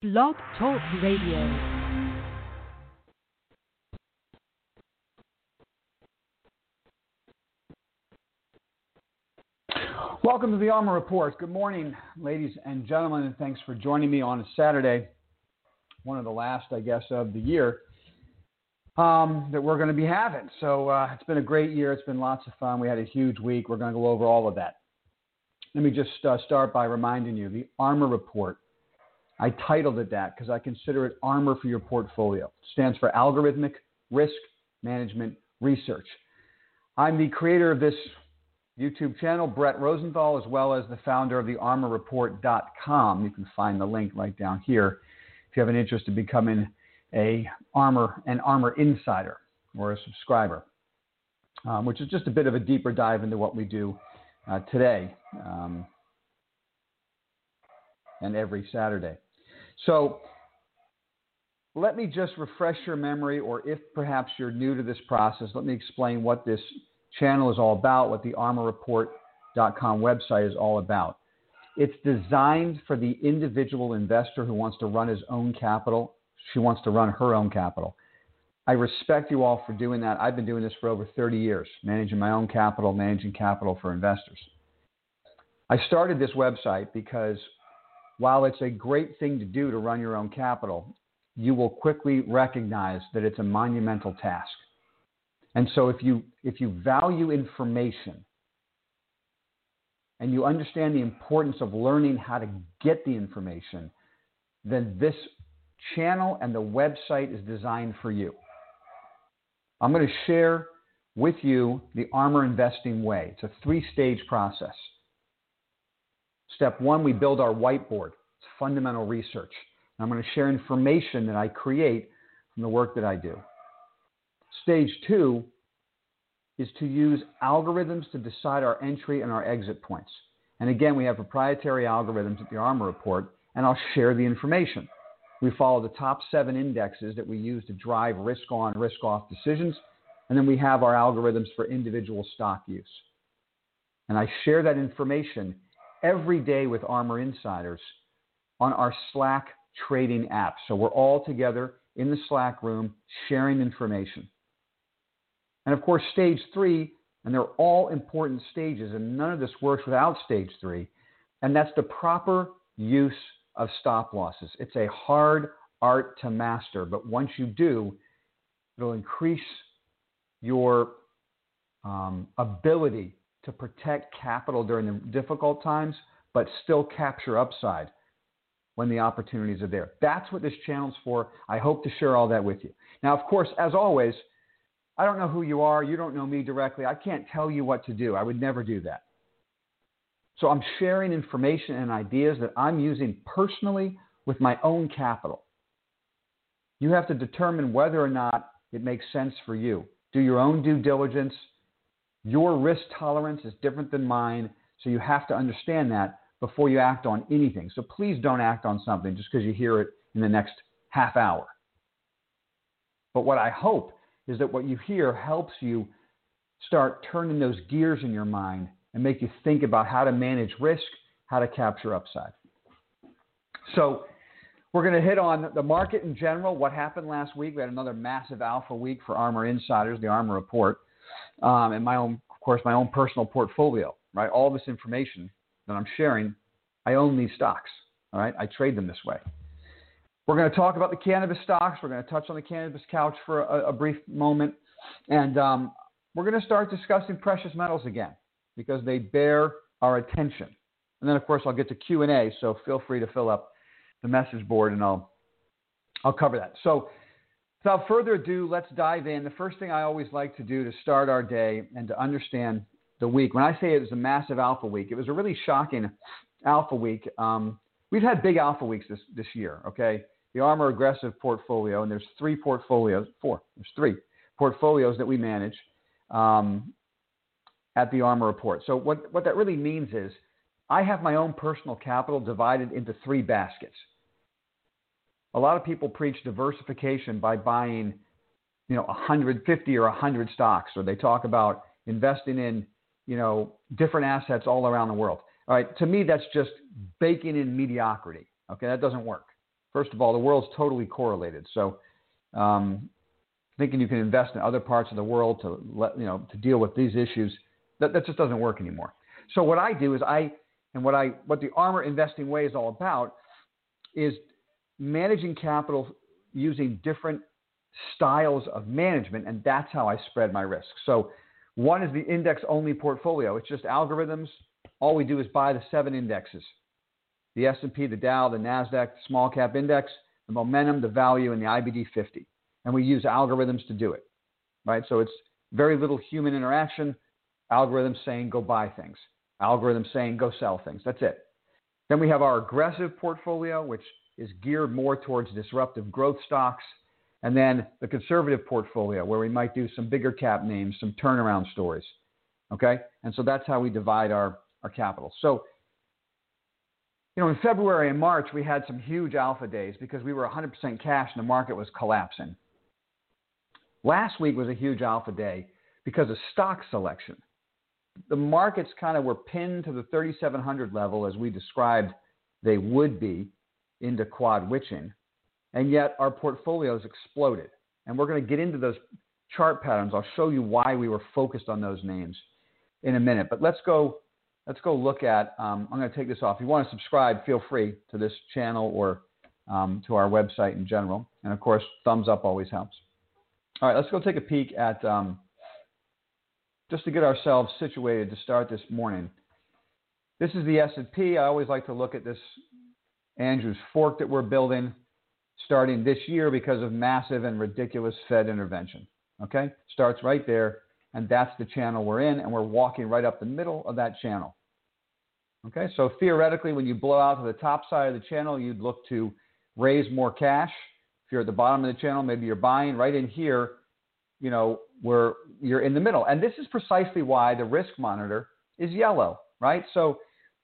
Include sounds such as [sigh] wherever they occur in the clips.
Blog Talk Radio. Welcome to the ARMR Report. Good morning, ladies and gentlemen, and thanks for joining me on a Saturday, one of the last, I guess, of the year um, that we're going to be having. So uh, it's been a great year. It's been lots of fun. We had a huge week. We're going to go over all of that. Let me just uh, start by reminding you the ARMR Report. I titled it that because I consider it armor for your portfolio. It stands for Algorithmic Risk Management Research. I'm the creator of this YouTube channel, Brett Rosenthal, as well as the founder of the ARMRReport.com. You can find the link right down here if you have an interest in becoming a armor and ARMR insider or a subscriber, um, which is just a bit of a deeper dive into what we do uh, today um, and every Saturday. So let me just refresh your memory, or if perhaps you're new to this process, let me explain what this channel is all about, what the ARMRReport.com website is all about. It's designed for the individual investor who wants to run his own capital. She wants to run her own capital. I respect you all for doing that. I've been doing this for over 30 years, managing my own capital, managing capital for investors. I started this website because while it's a great thing to do to run your own capital, you will quickly recognize that it's a monumental task. And so if you if you value information and you understand the importance of learning how to get the information, then this channel and the website is designed for you. I'm going to share with you the Armor Investing Way. It's a three stage process. Step one, we build our whiteboard. It's fundamental research. And I'm going to share information that I create from the work that I do. Stage two is to use algorithms to decide our entry and our exit points. And again, we have proprietary algorithms at the ARMR Report, and I'll share the information. We follow the top seven indexes that we use to drive risk on, risk off decisions. And then we have our algorithms for individual stock use. And I share that information every day with ARMR Insiders on our Slack trading app. So we're all together in the Slack room sharing information. And of course, stage three, and they're all important stages, and none of this works without stage three, and that's the proper use of stop losses. It's a hard art to master, but once you do, it'll increase your um, ability to protect capital during the difficult times, but still capture upside when the opportunities are there. That's what this channel's for. I hope to share all that with you. Now, of course, as always, I don't know who you are. You don't know me directly. I can't tell you what to do. I would never do that. So I'm sharing information and ideas that I'm using personally with my own capital. You have to determine whether or not it makes sense for you. Do your own due diligence. Your risk tolerance is different than mine, so you have to understand that before you act on anything. So please don't act on something just because you hear it in the next half hour. But what I hope is that what you hear helps you start turning those gears in your mind and make you think about how to manage risk, how to capture upside. So, we're going to hit on the market in general, what happened last week. We had another massive alpha week for ARMR Insiders, the ARMR Report, um, and my own, of course, my own personal portfolio, right? All this information that I'm sharing, I own these stocks, all right? I trade them this way. We're going to talk about the cannabis stocks. We're going to touch on the cannabis couch for a, a brief moment. And um, we're going to start discussing precious metals again because they bear our attention. And then, of course, I'll get to Q&A, so feel free to fill up the message board and I'll, I'll cover that. So without further ado, let's dive in. The first thing I always like to do to start our day and to understand the week, when I say it was a massive alpha week, it was a really shocking alpha week. Um, we've had big alpha weeks this, this year, okay? the Armor Aggressive portfolio, and there's three portfolios, four, there's three portfolios that we manage um, at the ARMR Report. So what, what that really means is I have my own personal capital divided into three baskets. A lot of people preach diversification by buying, you know, 150 or 100 stocks, or they talk about investing in, you know, different assets all around the world. All right, to me, that's just baking in mediocrity. Okay, that doesn't work. First of all, the world's totally correlated. So, um, thinking you can invest in other parts of the world to let you know to deal with these issues, that, that just doesn't work anymore. So what I do is I and what I what the armor investing way is all about is managing capital using different styles of management, and that's how I spread my risk. So one is the index only portfolio. It's just algorithms. All we do is buy the seven indexes. The S&P, the Dow, the Nasdaq, the small cap index, the momentum, the value and the IBD 50. And we use algorithms to do it. Right? So it's very little human interaction. Algorithms saying go buy things. Algorithms saying go sell things. That's it. Then we have our aggressive portfolio, which is geared more towards disruptive growth stocks. And then the conservative portfolio, where we might do some bigger cap names, some turnaround stories. Okay? And so that's how we divide our, our capital. So, you know, in February and March, we had some huge alpha days because we were 100% cash and the market was collapsing. Last week was a huge alpha day because of stock selection the markets kind of were pinned to the 3,700 level as we described they would be into quad witching, and yet our portfolios exploded. And we're going to get into those chart patterns. I'll show you why we were focused on those names in a minute. But let's go. Let's go look at. Um, I'm going to take this off. If you want to subscribe, feel free to this channel or um, to our website in general. And of course, thumbs up always helps. All right, let's go take a peek at um, just to get ourselves situated to start this morning. This is the S&P. I always like to look at this Andrews fork that we're building starting this year because of massive and ridiculous Fed intervention. Okay? Starts right there, and that's the channel we're in, and we're walking right up the middle of that channel. Okay? So theoretically, when you blow out to the top side of the channel, you'd look to raise more cash. If you're at the bottom of the channel, maybe you're buying. Right in here, you know, where you're in the middle. And this is precisely why the risk monitor is yellow, right? So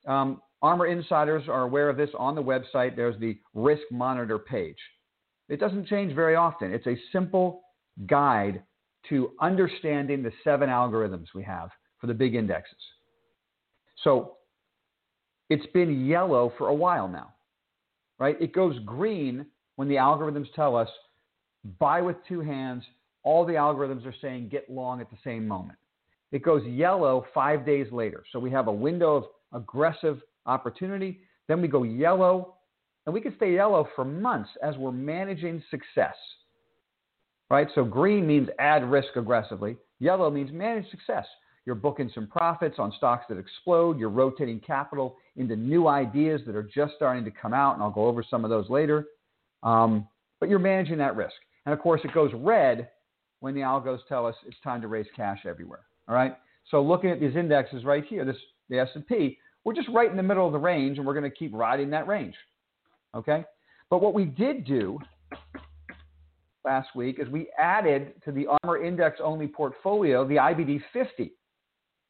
um, ARMR insiders are aware of this on the website. There's the risk monitor page. It doesn't change very often. It's a simple guide to understanding the seven algorithms we have for the big indexes. So it's been yellow for a while now, right? It goes green when the algorithms tell us buy with two hands, all the algorithms are saying get long at the same moment. It goes yellow five days later. So we have a window of aggressive opportunity. Then we go yellow, and we can stay yellow for months as we're managing success. Right? So green means add risk aggressively. Yellow means manage success. You're booking some profits on stocks that explode. You're rotating capital into new ideas that are just starting to come out, and I'll go over some of those later. Um, but you're managing that risk. And of course, it goes red when the algos tell us it's time to raise cash everywhere. All right. So looking at these indexes right here, this the S&P, we're just right in the middle of the range, and we're going to keep riding that range. Okay. But what we did do last week is we added to the Armor Index only portfolio the IBD 50.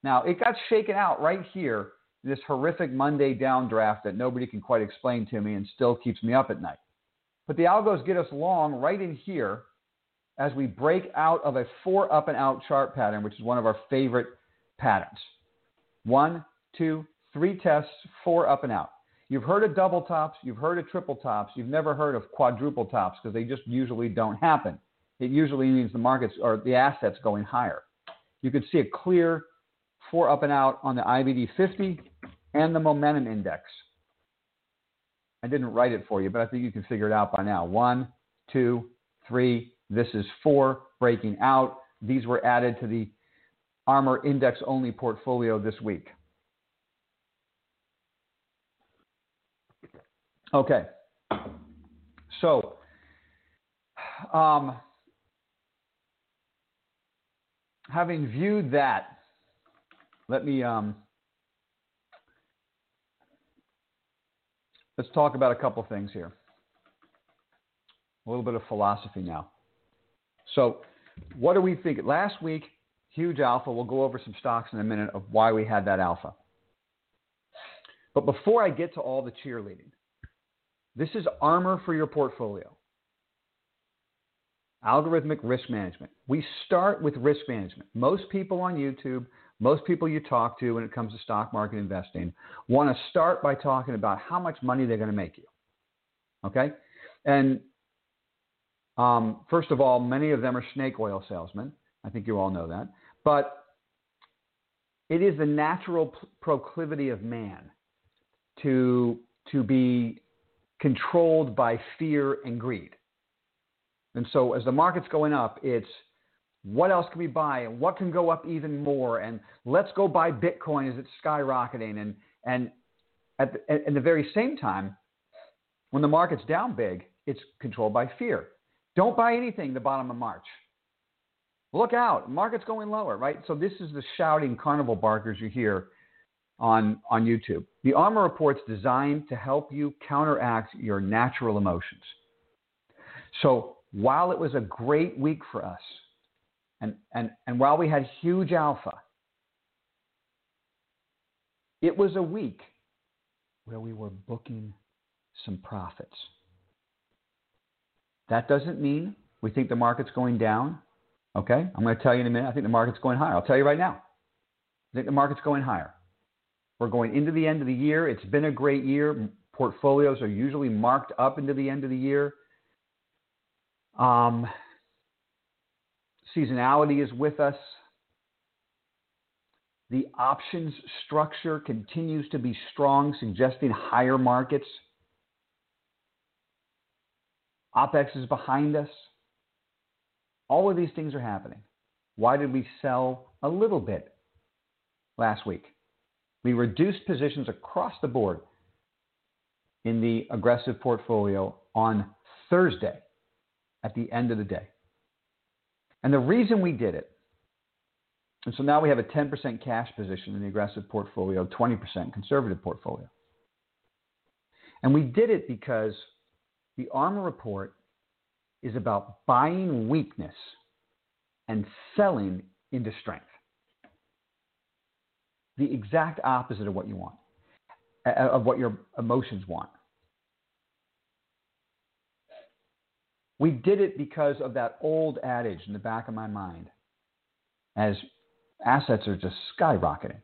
Now it got shaken out right here. This horrific Monday downdraft that nobody can quite explain to me and still keeps me up at night. But the algos get us long right in here as we break out of a four up and out chart pattern, which is one of our favorite patterns. One, two, three tests, four up and out. You've heard of double tops, you've heard of triple tops, you've never heard of quadruple tops because they just usually don't happen. It usually means the markets or the assets going higher. You can see a clear four up and out on the IBD 50 and the momentum index. I didn't write it for you, but I think you can figure it out by now. One, two, three, this is four breaking out. These were added to the Armor index only portfolio this week. Okay. So, um, having viewed that, let me um, let's talk about a couple things here. A little bit of philosophy now. So, what do we think? Last week, huge alpha. We'll go over some stocks in a minute of why we had that alpha. But before I get to all the cheerleading, this is armor for your portfolio. Algorithmic risk management. We start with risk management. Most people on YouTube, most people you talk to when it comes to stock market investing, want to start by talking about how much money they're going to make you. Okay? And um, first of all, many of them are snake oil salesmen. I think you all know that. But it is the natural proclivity of man to, to be controlled by fear and greed. And so as the market's going up, it's what else can we buy and what can go up even more and let's go buy Bitcoin as it's skyrocketing and and at the, at the very same time, when the market's down big, it's controlled by fear. Don't buy anything the bottom of March. Look out, market's going lower, right? So this is the shouting carnival barkers you hear on, on YouTube. The ARMR Report's designed to help you counteract your natural emotions. So while it was a great week for us, and, and, and while we had huge alpha, it was a week where we were booking some profits. That doesn't mean we think the market's going down. Okay? I'm going to tell you in a minute. I think the market's going higher. I'll tell you right now. I think the market's going higher. We're going into the end of the year. It's been a great year. Portfolios are usually marked up into the end of the year. Um, seasonality is with us. The options structure continues to be strong, suggesting higher markets. OPEX is behind us. All of these things are happening. Why did we sell a little bit last week? We reduced positions across the board in the aggressive portfolio on Thursday at the end of the day. And the reason we did it, and so now we have a 10% cash position in the aggressive portfolio, 20% conservative portfolio. And we did it because the ARMR report is about buying weakness and selling into strength. The exact opposite of what you want, uh, of what your emotions want. We did it because of that old adage in the back of my mind as assets are just skyrocketing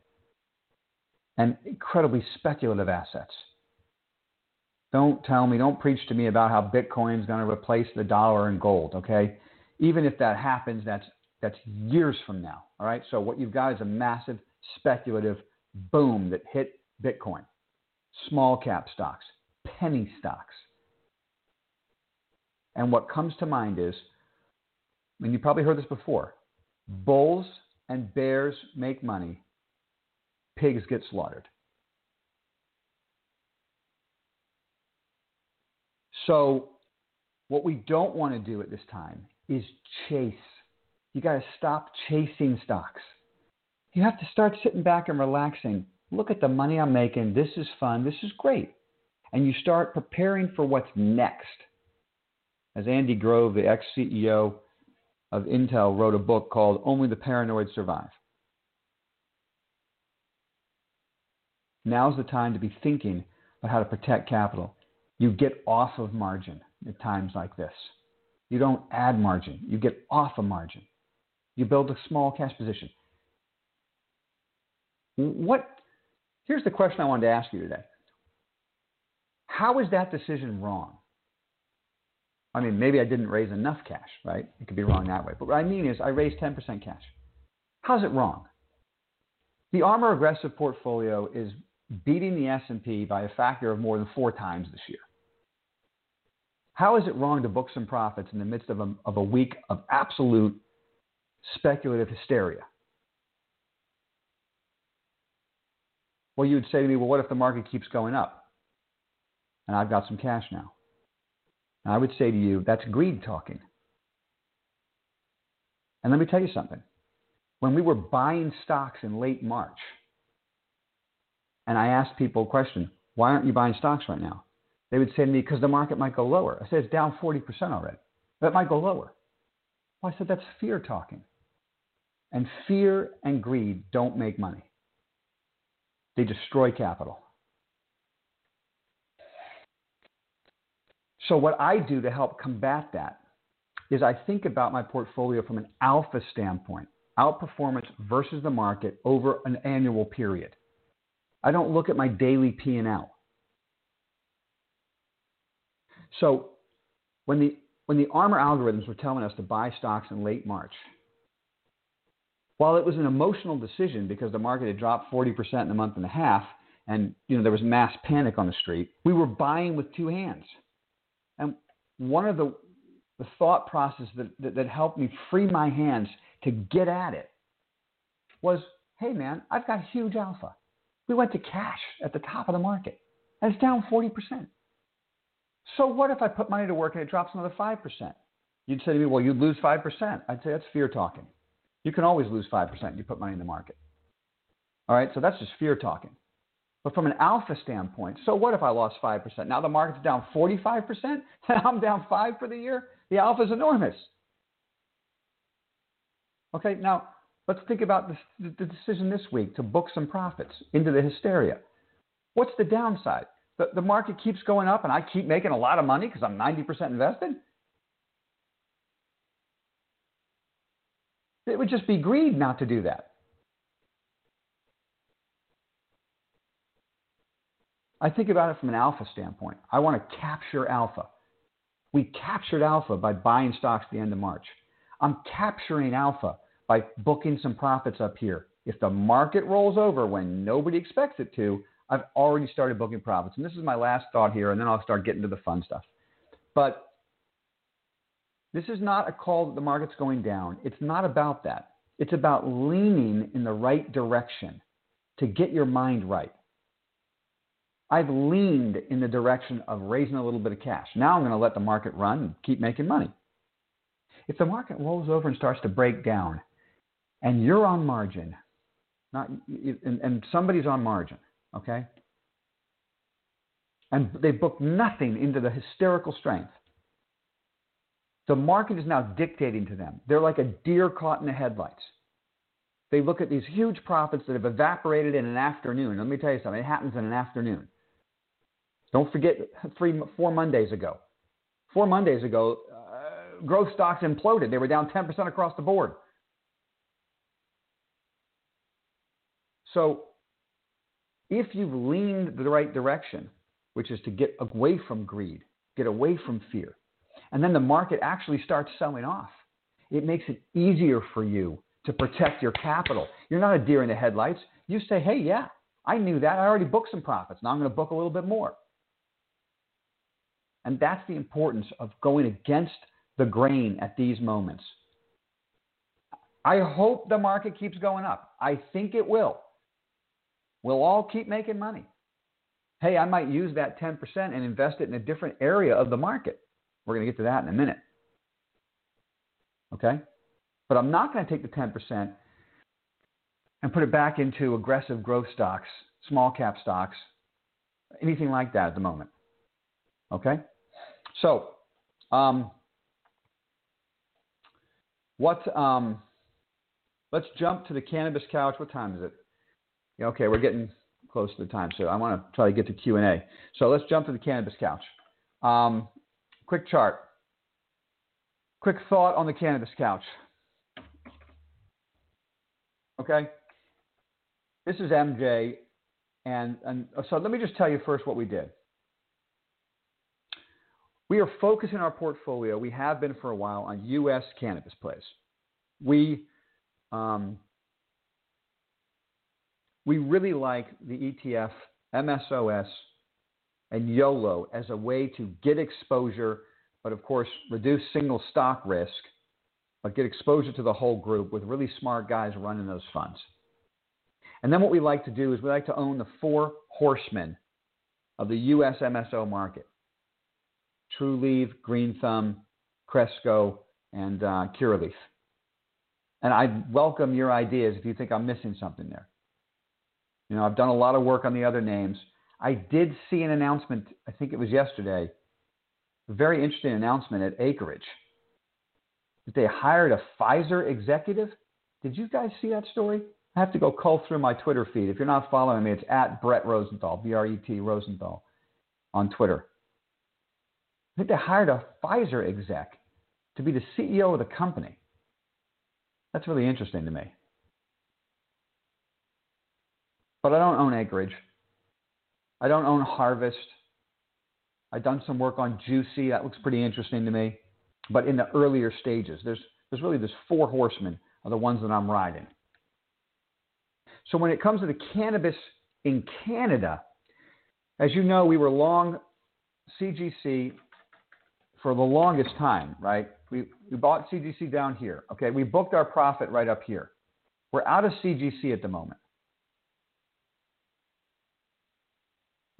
and incredibly speculative assets. Don't tell me, don't preach to me about how Bitcoin is going to replace the dollar and gold, okay? Even if that happens, that's that's years from now, all right? So what you've got is a massive speculative boom that hit Bitcoin. Small cap stocks, penny stocks. And what comes to mind is, and you probably heard this before, bulls and bears make money, pigs get slaughtered. So, what we don't want to do at this time is chase. You got to stop chasing stocks. You have to start sitting back and relaxing. Look at the money I'm making. This is fun. This is great. And you start preparing for what's next. As Andy Grove, the ex CEO of Intel, wrote a book called Only the Paranoid Survive. Now's the time to be thinking about how to protect capital you get off of margin at times like this. You don't add margin, you get off of margin. You build a small cash position. What here's the question I wanted to ask you today. How is that decision wrong? I mean, maybe I didn't raise enough cash, right? It could be wrong that way. But what I mean is I raised 10% cash. How's it wrong? The armor aggressive portfolio is beating the S&P by a factor of more than 4 times this year. How is it wrong to book some profits in the midst of a, of a week of absolute speculative hysteria? Well, you would say to me, well, what if the market keeps going up? And I've got some cash now. And I would say to you, that's greed talking. And let me tell you something. When we were buying stocks in late March, and I asked people a question, why aren't you buying stocks right now? They would say to me, because the market might go lower. I said, it's down 40% already. That might go lower. Well, I said, that's fear talking. And fear and greed don't make money, they destroy capital. So, what I do to help combat that is I think about my portfolio from an alpha standpoint, outperformance versus the market over an annual period. I don't look at my daily P&L. So when the when the ARMR algorithms were telling us to buy stocks in late March, while it was an emotional decision because the market had dropped 40% in a month and a half, and you know there was mass panic on the street, we were buying with two hands. And one of the the thought process that, that, that helped me free my hands to get at it was, hey man, I've got huge alpha. We went to cash at the top of the market, and it's down 40%. So what if I put money to work and it drops another 5%? You'd say to me, well, you'd lose 5%. I'd say that's fear talking. You can always lose 5% you put money in the market. All right, so that's just fear talking. But from an alpha standpoint, so what if I lost 5%? Now the market's down 45% [laughs] and I'm down 5 for the year? The alpha is enormous. Okay, now let's think about this, the decision this week to book some profits into the hysteria. What's the downside? The, the market keeps going up and I keep making a lot of money because I'm 90% invested? It would just be greed not to do that. I think about it from an alpha standpoint. I want to capture alpha. We captured alpha by buying stocks at the end of March. I'm capturing alpha by booking some profits up here. If the market rolls over when nobody expects it to, I've already started booking profits. And this is my last thought here, and then I'll start getting to the fun stuff. But this is not a call that the market's going down. It's not about that. It's about leaning in the right direction to get your mind right. I've leaned in the direction of raising a little bit of cash. Now I'm going to let the market run and keep making money. If the market rolls over and starts to break down, and you're on margin, not and, and somebody's on margin, okay, and they book nothing into the hysterical strength, the market is now dictating to them. They're like a deer caught in the headlights. They look at these huge profits that have evaporated in an afternoon. Let me tell you something, it happens in an afternoon. Don't forget three, four Mondays ago. Four Mondays ago, uh, growth stocks imploded. They were down 10% across the board. So, if you've leaned the right direction, which is to get away from greed, get away from fear, and then the market actually starts selling off, it makes it easier for you to protect your capital. You're not a deer in the headlights. You say, hey, yeah, I knew that. I already booked some profits. Now I'm going to book a little bit more. And that's the importance of going against the grain at these moments. I hope the market keeps going up. I think it will. We'll all keep making money. Hey, I might use that 10% and invest it in a different area of the market. We're going to get to that in a minute. Okay? But I'm not going to take the 10% and put it back into aggressive growth stocks, small cap stocks, anything like that at the moment. Okay? So, um, what, um, let's jump to the cannabis couch. What time is it? Okay, we're getting close to the time, so I want to try to get to Q&A. So let's jump to the cannabis couch. Um, quick chart. Quick thought on the cannabis couch. Okay? This is MJ, and, and so let me just tell you first what we did. We are focusing our portfolio, we have been for a while, on U.S. cannabis plays. We, um, we really like the ETF, MSOS, and YOLO as a way to get exposure, but of course, reduce single stock risk, but get exposure to the whole group with really smart guys running those funds. And then what we like to do is we like to own the four horsemen of the U.S. MSO market. Trulieve, Green Thumb, Cresco, and uh, Curaleaf. And I welcome your ideas if you think I'm missing something there. You know, I've done a lot of work on the other names. I did see an announcement, I think it was yesterday, a very interesting announcement at Acreage. They hired a Pfizer executive. Did you guys see that story? I have to go cull through my Twitter feed. If you're not following me, it's at Brett Rosenthal, B R E T Rosenthal on Twitter. I think they hired a Pfizer exec to be the CEO of the company. That's really interesting to me. But I don't own Acreage. I don't own Harvest. I've done some work on Jushi. That looks pretty interesting to me. But in the earlier stages, there's, there's really there's four horsemen are the ones that I'm riding. So when it comes to the cannabis in Canada, as you know, we were long CGC for the longest time, right? We, we bought CGC down here. Okay, we booked our profit right up here. We're out of CGC at the moment.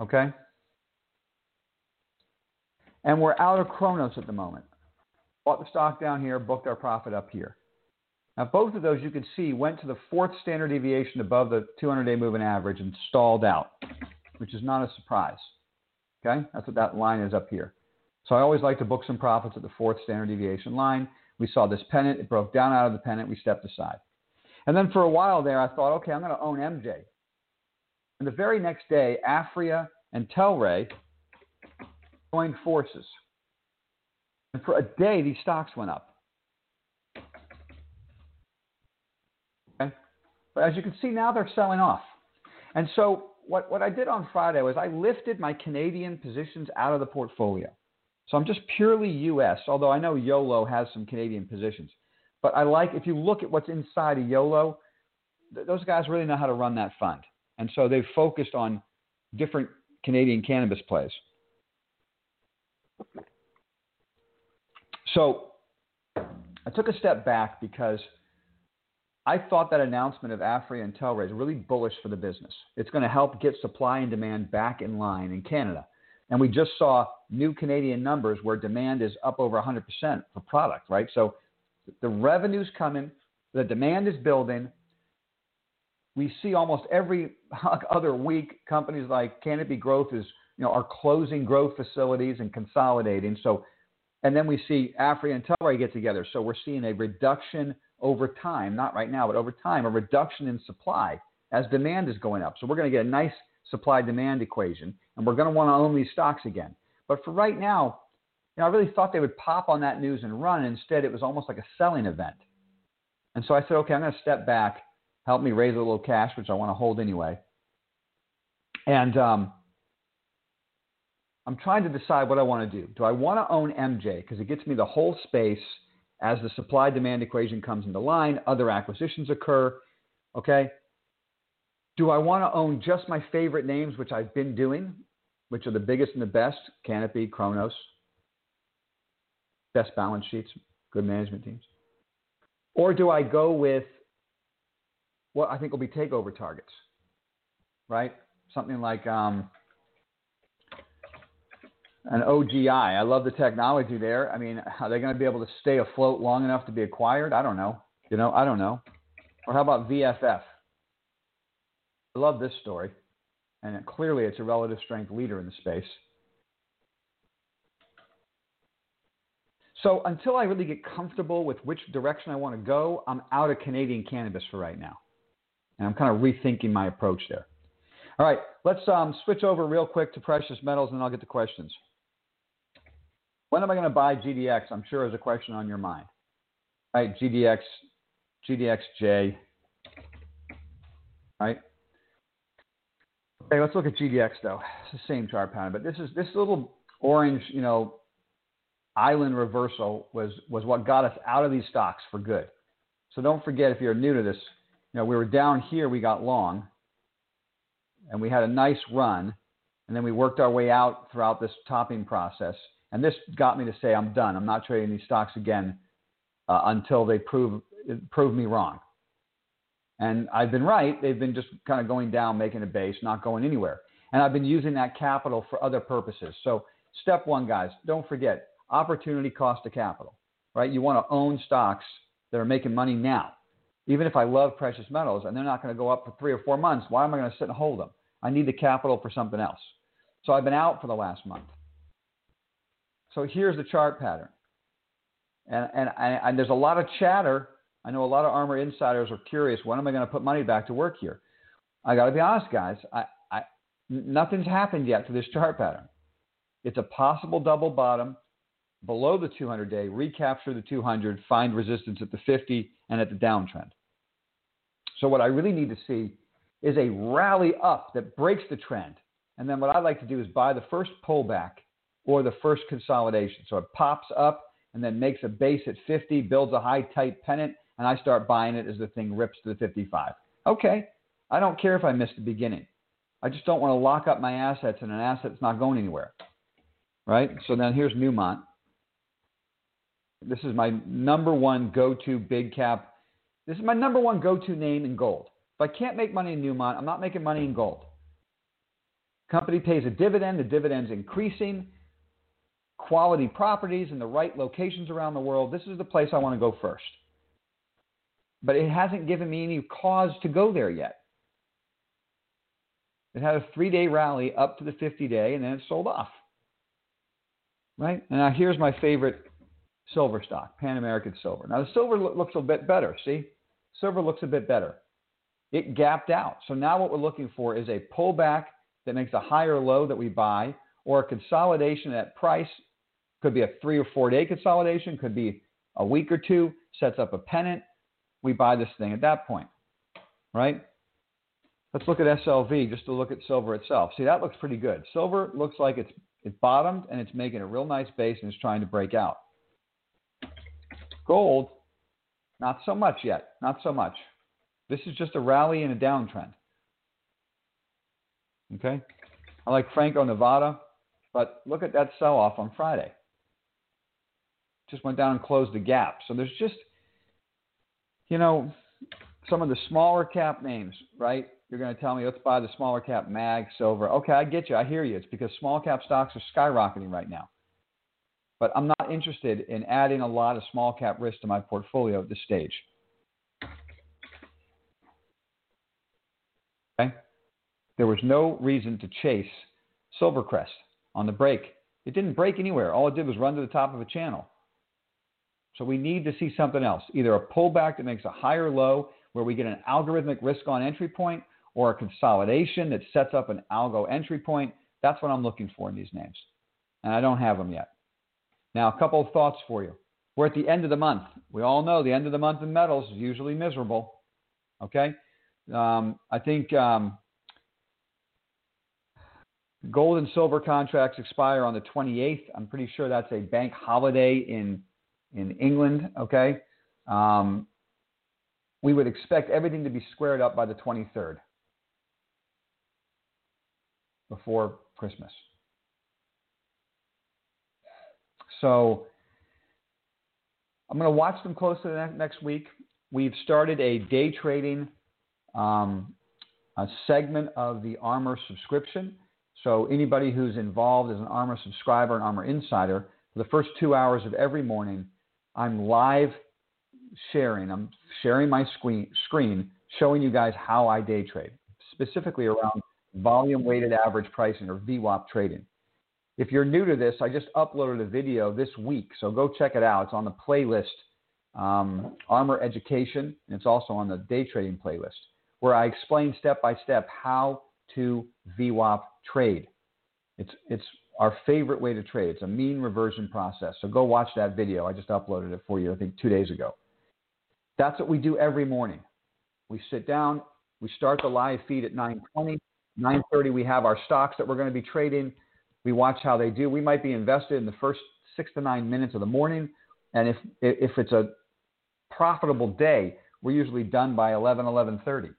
Okay? And we're out of Cronos at the moment. Bought the stock down here, booked our profit up here. Now, both of those you can see went to the fourth standard deviation above the 200 day moving average and stalled out, which is not a surprise. Okay? That's what that line is up here. So I always like to book some profits at the fourth standard deviation line. We saw this pennant, it broke down out of the pennant, we stepped aside. And then for a while there, I thought, okay, I'm going to own MJ. And the very next day, Aphria and Tilray joined forces. And for a day, these stocks went up. Okay? But as you can see, now they're selling off. And so what, what I did on Friday was I lifted my Canadian positions out of the portfolio. So I'm just purely US, although I know YOLO has some Canadian positions. But I like, if you look at what's inside of YOLO, th- those guys really know how to run that fund. And so they've focused on different Canadian cannabis plays. So I took a step back because I thought that announcement of Aphria and Tilray is really bullish for the business. It's going to help get supply and demand back in line in Canada. And we just saw new Canadian numbers where demand is up over 100% for product, right? So the revenue's coming, the demand is building. We see almost every [laughs] other week companies like Canopy Growth is, you know, are closing growth facilities and consolidating. So, and then we see Aphria and Tilray get together. So we're seeing a reduction over time, not right now, but over time, a reduction in supply as demand is going up. So we're going to get a nice supply demand equation, and we're going to want to own these stocks again. But for right now, you know, I really thought they would pop on that news and run. Instead, it was almost like a selling event. And so I said, okay, I'm going to step back, help me raise a little cash, which I want to hold anyway. And um, I'm trying to decide what I want to do. Do I want to own MJ because it gets me the whole space as the supply demand equation comes into line, other acquisitions occur, okay? Do I want to own just my favorite names, which I've been doing, which are the biggest and the best Canopy, Cronos, best balance sheets, good management teams? Or do I go with what I think will be takeover targets, right? Something like um, an OGI. I love the technology there. I mean, are they going to be able to stay afloat long enough to be acquired? I don't know. You know, I don't know. Or how about VFF? I love this story, and clearly it's a relative strength leader in the space. So until I really get comfortable with which direction I want to go, I'm out of Canadian cannabis for right now. And I'm kind of rethinking my approach there. All right, let's um, switch over real quick to precious metals and I'll get to questions. When am I going to buy GDX? I'm sure is a question on your mind. All right, GDX, GDXJ. All right. Okay, let's look at GDX though. It's the same chart pattern, but this is this little orange, you know, island reversal was was what got us out of these stocks for good. So don't forget if you're new to this, know, we were down here, we got long, and we had a nice run, and then we worked our way out throughout this topping process. And this got me to say, I'm done. I'm not trading these stocks again uh, until they prove prove me wrong. And I've been right. They've been just kind of going down, making a base, not going anywhere. And I've been using that capital for other purposes. So, step one, guys, don't forget opportunity cost of capital, right? You want to own stocks that are making money now. Even if I love precious metals and they're not going to go up for three or four months, why am I going to sit and hold them? I need the capital for something else. So I've been out for the last month. So here's the chart pattern. And, and, and there's a lot of chatter. I know a lot of ARMR insiders are curious when am I going to put money back to work here? I got to be honest, guys. I, I, nothing's happened yet to this chart pattern. It's a possible double bottom below the 200 day, recapture the 200, find resistance at the 50 and at the downtrend. So, what I really need to see is a rally up that breaks the trend. And then what I like to do is buy the first pullback or the first consolidation. So it pops up and then makes a base at 50, builds a high tight pennant, and I start buying it as the thing rips to the 55. Okay, I don't care if I miss the beginning. I just don't want to lock up my assets in an asset that's not going anywhere. Right? So then here's Newmont. This is my number one go to big cap. This is my number one go to name in gold. If I can't make money in Newmont, I'm not making money in gold. Company pays a dividend, the dividend's increasing. Quality properties in the right locations around the world. This is the place I want to go first. But it hasn't given me any cause to go there yet. It had a three day rally up to the 50 day and then it sold off. Right? And now here's my favorite silver stock, Pan American Silver. Now the silver looks a bit better. See? Silver looks a bit better. It gapped out. So now what we're looking for is a pullback that makes a higher low that we buy or a consolidation at price. Could be a three or four day consolidation, could be a week or two, sets up a pennant. We buy this thing at that point. Right? Let's look at SLV just to look at silver itself. See, that looks pretty good. Silver looks like it's it bottomed and it's making a real nice base and it's trying to break out. Gold, not so much yet. Not so much. This is just a rally and a downtrend. Okay? I like Franco Nevada, but look at that sell off on Friday. Just went down and closed the gap. So there's just, you know, some of the smaller cap names, right? You're going to tell me, let's buy the smaller cap MAG, silver. Okay, I get you. I hear you. It's because small cap stocks are skyrocketing right now. But I'm not interested in adding a lot of small cap risk to my portfolio at this stage. Okay? There was no reason to chase Silvercrest on the break. It didn't break anywhere. All it did was run to the top of a channel. So we need to see something else, either a pullback that makes a higher low where we get an algorithmic risk on entry point or a consolidation that sets up an algo entry point. That's what I'm looking for in these names. And I don't have them yet. Now, a couple of thoughts for you. We're at the end of the month. We all know the end of the month in metals is usually miserable. Okay? Um, I think um, gold and silver contracts expire on the 28th. I'm pretty sure that's a bank holiday in in England. Okay, um, we would expect everything to be squared up by the 23rd before Christmas. So I'm going to watch them closely next week. We've started a day trading um, a segment of the Armor subscription. So anybody who's involved as an Armor subscriber and Armor insider, for the first two hours of every morning, I'm live sharing. I'm sharing my screen, screen showing you guys how I day trade, specifically around volume weighted average pricing or VWAP trading. If you're new to this, I just uploaded a video this week, so go check it out. It's on the playlist, um, ARMR Education, and it's also on the day trading playlist where I explain step by step how to VWAP trade. It's, it's our favorite way to trade. It's a mean reversion process. So go watch that video. I just uploaded it for you, I think, two days ago. That's what we do every morning. We sit down, we start the live feed at 9:20. 9:30 we have our stocks that we're going to be trading. We watch how they do. We might be invested in the first six to nine minutes of the morning, and if if it's a profitable day, we're usually done by 11 11:30.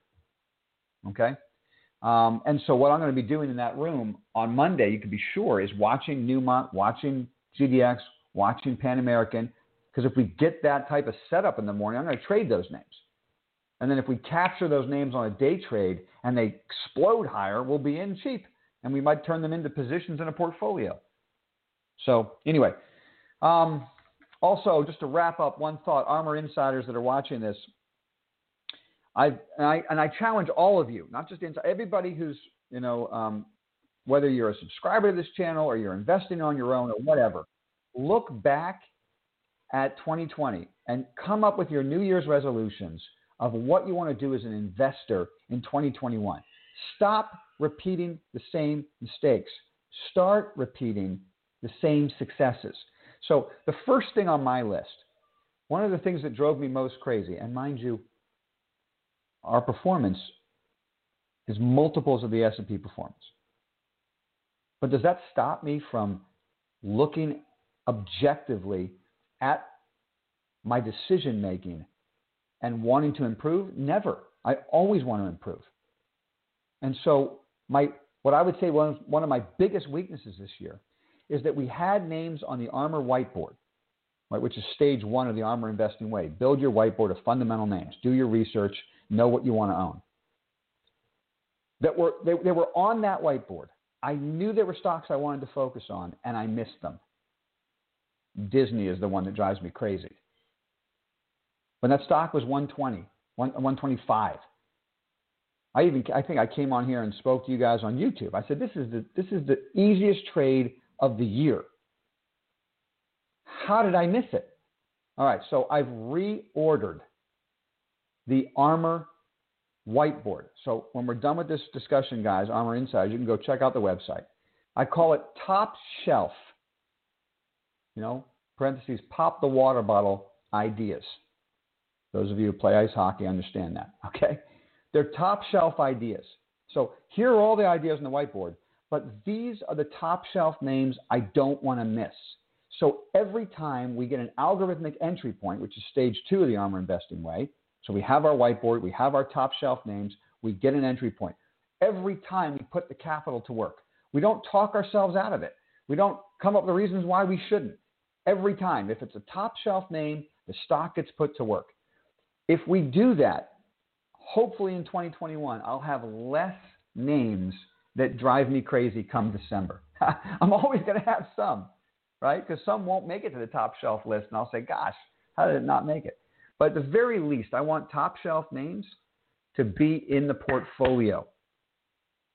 Okay. Um, and so what I'm going to be doing in that room on Monday, you can be sure, is watching Newmont, watching GDX, watching Pan American. Because if we get that type of setup in the morning, I'm going to trade those names. And then if we capture those names on a day trade and they explode higher, we'll be in cheap. And we might turn them into positions in a portfolio. So, anyway, um, also, just to wrap up, one thought ARMR insiders that are watching this, I and, I and I challenge all of you, not just inside, everybody who's you know um, whether you're a subscriber to this channel or you're investing on your own or whatever, look back at 2020 and come up with your New Year's resolutions of what you want to do as an investor in 2021. Stop repeating the same mistakes. Start repeating the same successes. So the first thing on my list, one of the things that drove me most crazy, and mind you, our performance is multiples of the S&P performance. But does that stop me from looking objectively at my decision making and wanting to improve? Never. I always want to improve. And so my what I would say one, one of my biggest weaknesses this year is that we had names on the ARMR whiteboard, right, which is stage one of the ARMR investing way. Build your whiteboard of fundamental names. Do your research. Know what you want to own. That were they, they were on that whiteboard. I knew there were stocks I wanted to focus on, and I missed them. Disney is the one that drives me crazy. When that stock was 120, 125, I even I think I came on here and spoke to you guys on YouTube. I said this is the this is the easiest trade of the year. How did I miss it? All right, so I've reordered the ARMR whiteboard. So when we're done with this discussion, guys, ARMR Insiders, you can go check out the website. I call it top shelf. You know, parentheses, pop the water bottle ideas. Those of you who play ice hockey understand that. [laughs] Okay. They're top shelf ideas. So here are all the ideas on the whiteboard, but these are the top shelf names I don't want to miss. So every time we get an algorithmic entry point, which is stage two of the ARMR Investing Way, so we have our whiteboard, we have our top shelf names, we get an entry point. Every time we put the capital to work, we don't talk ourselves out of it. We don't come up with the reasons why we shouldn't. Every time, if it's a top shelf name, the stock gets put to work. If we do that, hopefully in 2021, I'll have less names that drive me crazy come December. [laughs] I'm always going to have some, right? Because some won't make it to the top shelf list, and I'll say, gosh, how did it not make it? But at the very least, I want top shelf names to be in the portfolio.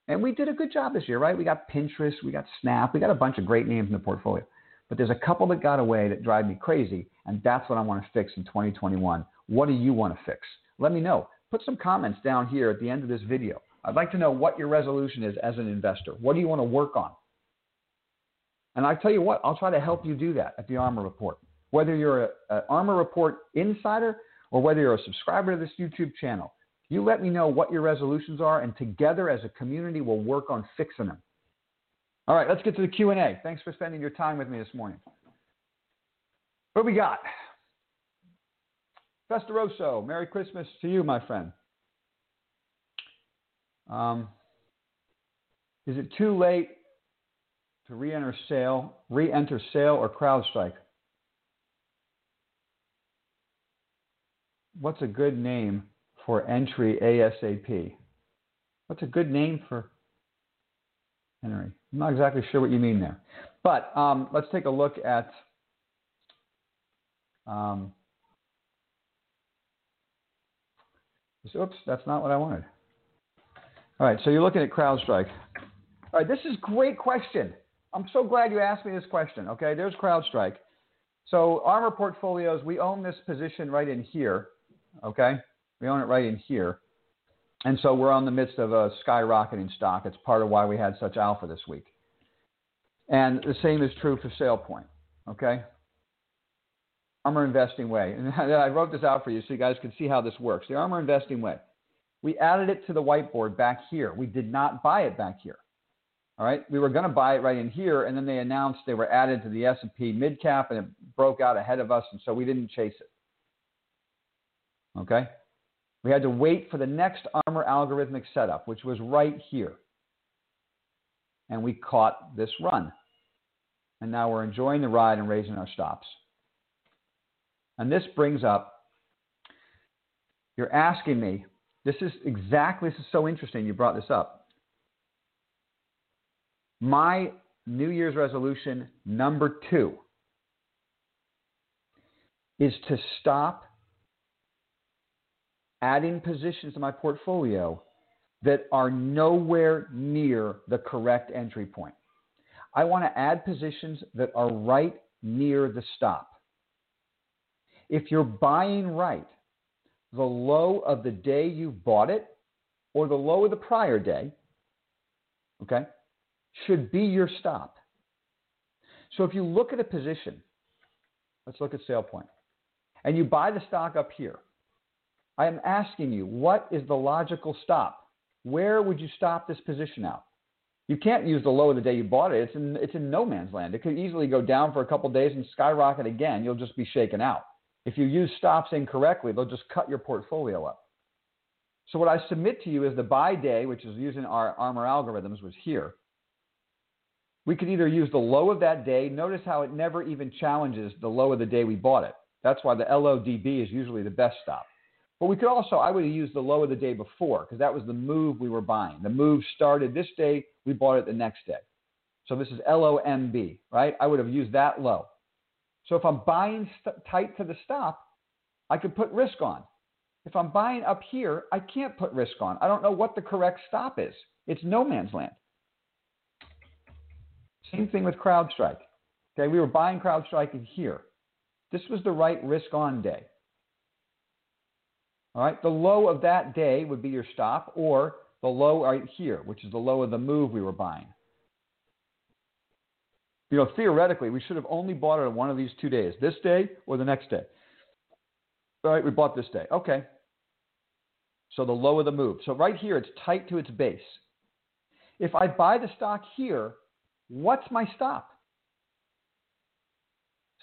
And we did a good job this year, right? We got Pinterest, we got Snap, we got a bunch of great names in the portfolio. But there's a couple that got away that drive me crazy, and that's what I want to fix in 2021. What do you want to fix? Let me know put some comments down here at the end of this video. I'd like to know what your resolution is as an investor. What do you want to work on? And I tell you what, I'll try to help you do that at the ARMR Report. Whether you're an ARMR Report insider or whether you're a subscriber to this YouTube channel, you let me know what your resolutions are, and together as a community, we'll work on fixing them. All right, let's get to the Q&A. Thanks for spending your time with me this morning. What we got? Festaroso, Merry Christmas to you, my friend. Um, is it too late to re-enter SAIL, re-enter SAIL or CrowdStrike? What's a good name for entry ASAP? What's a good name for Henry? I'm not exactly sure what you mean there. But um, let's take a look at um, Oops, that's not what I wanted. All right, so you're looking at CrowdStrike. All right, this is a great question. I'm so glad you asked me this question. Okay, there's CrowdStrike. So ARMR portfolios, we own this position right in here. Okay, we own it right in here. And so we're on the midst of a skyrocketing stock. It's part of why we had such alpha this week. And the same is true for SailPoint. Okay, ARMR Investing Way. And [laughs] I wrote this out for you so you guys can see how this works. The ARMR Investing Way. We added it to the whiteboard back here. We did not buy it back here. All right, we were going to buy it right in here, and then they announced they were added to the S&P mid cap, and it broke out ahead of us, and so we didn't chase it. Okay, we had to wait for the next ARMR algorithmic setup, which was right here, and we caught this run, and now we're enjoying the ride and raising our stops. And this brings up, you're asking me, this is exactly, this is so interesting you brought this up. My New Year's resolution number two is to stop adding positions to my portfolio that are nowhere near the correct entry point. I want to add positions that are right near the stop. If you're buying right, the low of the day you bought it or the low of the prior day, okay, should be your stop. So if you look at a position, let's look at SailPoint, and you buy the stock up here, I am asking you, what is the logical stop? Where would you stop this position out? You can't use the low of the day you bought it. It's in it's in no man's land. It could easily go down for a couple days and skyrocket again. You'll just be shaken out. If you use stops incorrectly, they'll just cut your portfolio up. So what I submit to you is the buy day, which is using our ARMR algorithms, was here. We could either use the low of that day. Notice how it never even challenges the low of the day we bought it. That's why the LODB is usually the best stop. But we could also, I would have used the low of the day before because that was the move we were buying. The move started this day, we bought it the next day. So this is LOMB, right? I would have used that low. So if I'm buying st- tight to the stop, I could put risk on. If I'm buying up here, I can't put risk on. I don't know what the correct stop is. It's no man's land. Same thing with CrowdStrike. Okay, we were buying CrowdStrike in here. This was the right risk on day. All right, the low of that day would be your stop, or the low right here, which is the low of the move we were buying. You know, theoretically, we should have only bought it on one of these two days, this day or the next day. All right, we bought this day. Okay. So the low of the move. So right here, it's tight to its base. If I buy the stock here, what's my stop?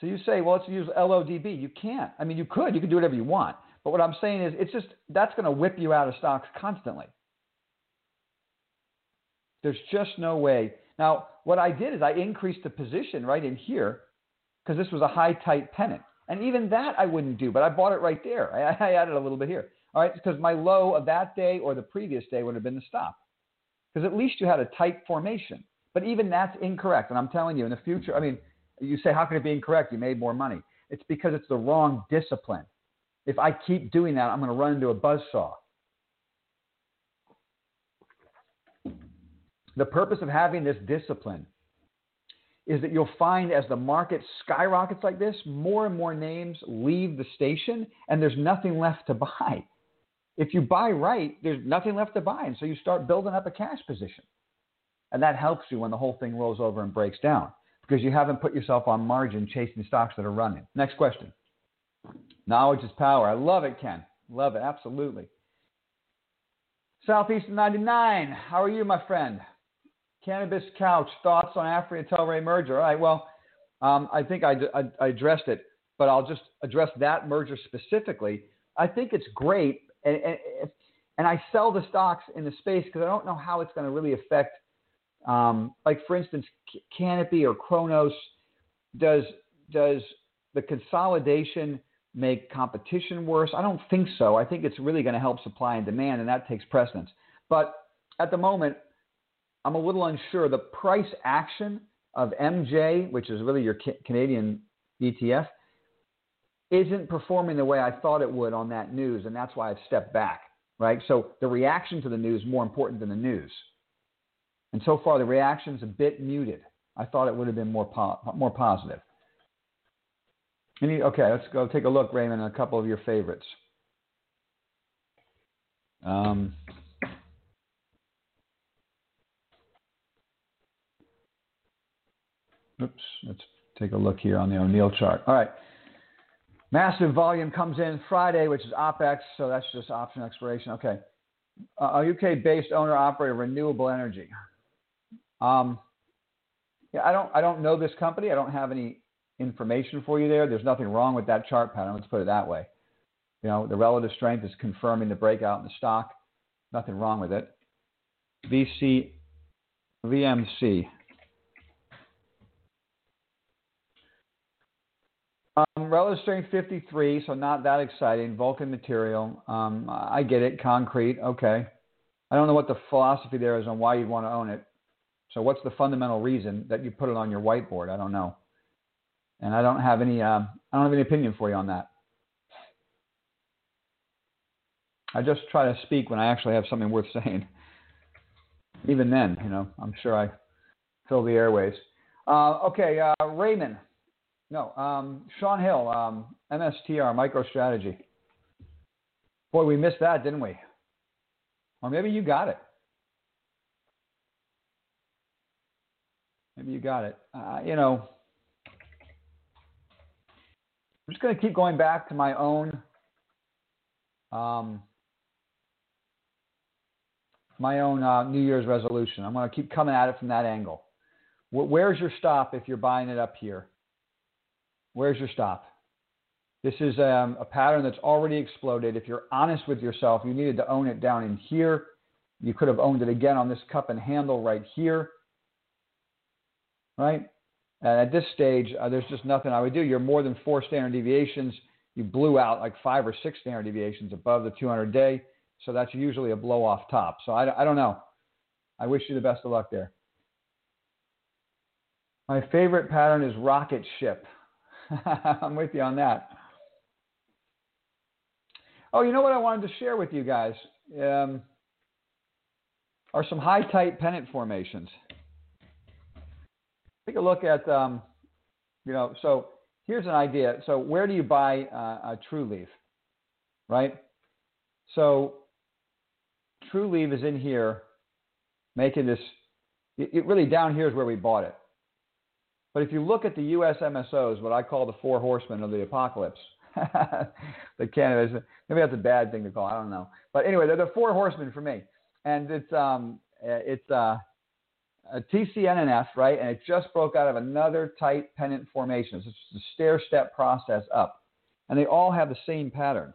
So you say, well, let's use LODB. You can't. I mean, you could. You could do whatever you want. But what I'm saying is, it's just that's going to whip you out of stocks constantly. There's just no way. Now, what I did is I increased the position right in here because this was a high tight pennant. And even that I wouldn't do, but I bought it right there. I, [laughs] I added a little bit here. All right, because my low of that day or the previous day would have been the stop. Because at least you had a tight formation. But even that's incorrect. And I'm telling you, in the future, I mean, you say, how can it be incorrect? You made more money. It's because it's the wrong discipline. If I keep doing that, I'm going to run into a buzz saw. The purpose of having this discipline is that you'll find as the market skyrockets like this, more and more names leave the station and there's nothing left to buy. If you buy right, there's nothing left to buy. And so you start building up a cash position. And that helps you when the whole thing rolls over and breaks down because you haven't put yourself on margin chasing stocks that are running. Next question. Knowledge is power. I love it, Ken. Love it. Absolutely. Southeast 99. How are you, my friend? Cannabis Couch. Thoughts on Aphria and Tilray merger? All right. Well, um, I think I, I, I addressed it, but I'll just address that merger specifically. I think it's great, and, and, and I sell the stocks in the space because I don't know how it's going to really affect, um, like for instance, Canopy or Cronos. Does does the consolidation make competition worse? I don't think so. I think it's really going to help supply and demand, and that takes precedence. But at the moment, I'm a little unsure. The price action of MJ, which is really your Canadian ETF, isn't performing the way I thought it would on that news, and that's why I've stepped back. Right. So the reaction to the news is more important than the news. And so far, the reaction's a bit muted. I thought it would have been more po- more positive. Any, okay, let's go take a look, Raymond, a couple of your favorites. Um, oops, let's take a look here on the O'Neill chart. All right. Massive volume comes in Friday, which is OPEX, so that's just option expiration. Okay. Uh, a UK based owner operator renewable energy. Um, yeah, I don't I don't know this company. I don't have any information for you there. There's nothing wrong with that chart pattern. Let's put it that way. You know, the relative strength is confirming the breakout in the stock. Nothing wrong with it. VC, VMC. Um, relative strength 53, so not that exciting. Vulcan material. Um, I get it. Concrete. Okay. I don't know what the philosophy there is on why you'd want to own it. So, what's the fundamental reason that you put it on your whiteboard? I don't know and I don't have any uh, I don't have any opinion for you on that. I just try to speak when I actually have something worth [laughs] saying. Even then, you know, I'm sure I fill the airways. Uh, okay, uh, Raymond. No, um, Sean Hill, um, MSTR, MicroStrategy. Boy, we missed that, didn't we? Or maybe you got it. Maybe you got it. Uh, you know, I'm just going to keep going back to my own um, my own uh, New Year's resolution. I'm going to keep coming at it from that angle. Where's your stop if you're buying it up here? Where's your stop? This is um, a pattern that's already exploded. If you're honest with yourself, you needed to own it down in here. You could have owned it again on this cup and handle right here. Right? And at this stage, uh, there's just nothing I would do. You're more than four standard deviations. You blew out like five or six standard deviations above the 200 day. So that's usually a blow off top. So I, I don't know. I wish you the best of luck there. My favorite pattern is rocket ship. [laughs] I'm with you on that. Oh, you know what I wanted to share with you guys um, are some high tight pennant formations. Take a look at, um, you know, so here's an idea. So where do you buy uh, a Trulieve, right? So Trulieve is in here, making this. It, it really down here is where we bought it. But if you look at the U.S. MSOs, what I call the four horsemen of the apocalypse, [laughs] the cannabis, maybe that's a bad thing to call. I don't know. But anyway, they're the four horsemen for me, and it's um it's uh, a TCNNF right, and it just broke out of another tight pennant formation. It's a stair step process up, and they all have the same pattern.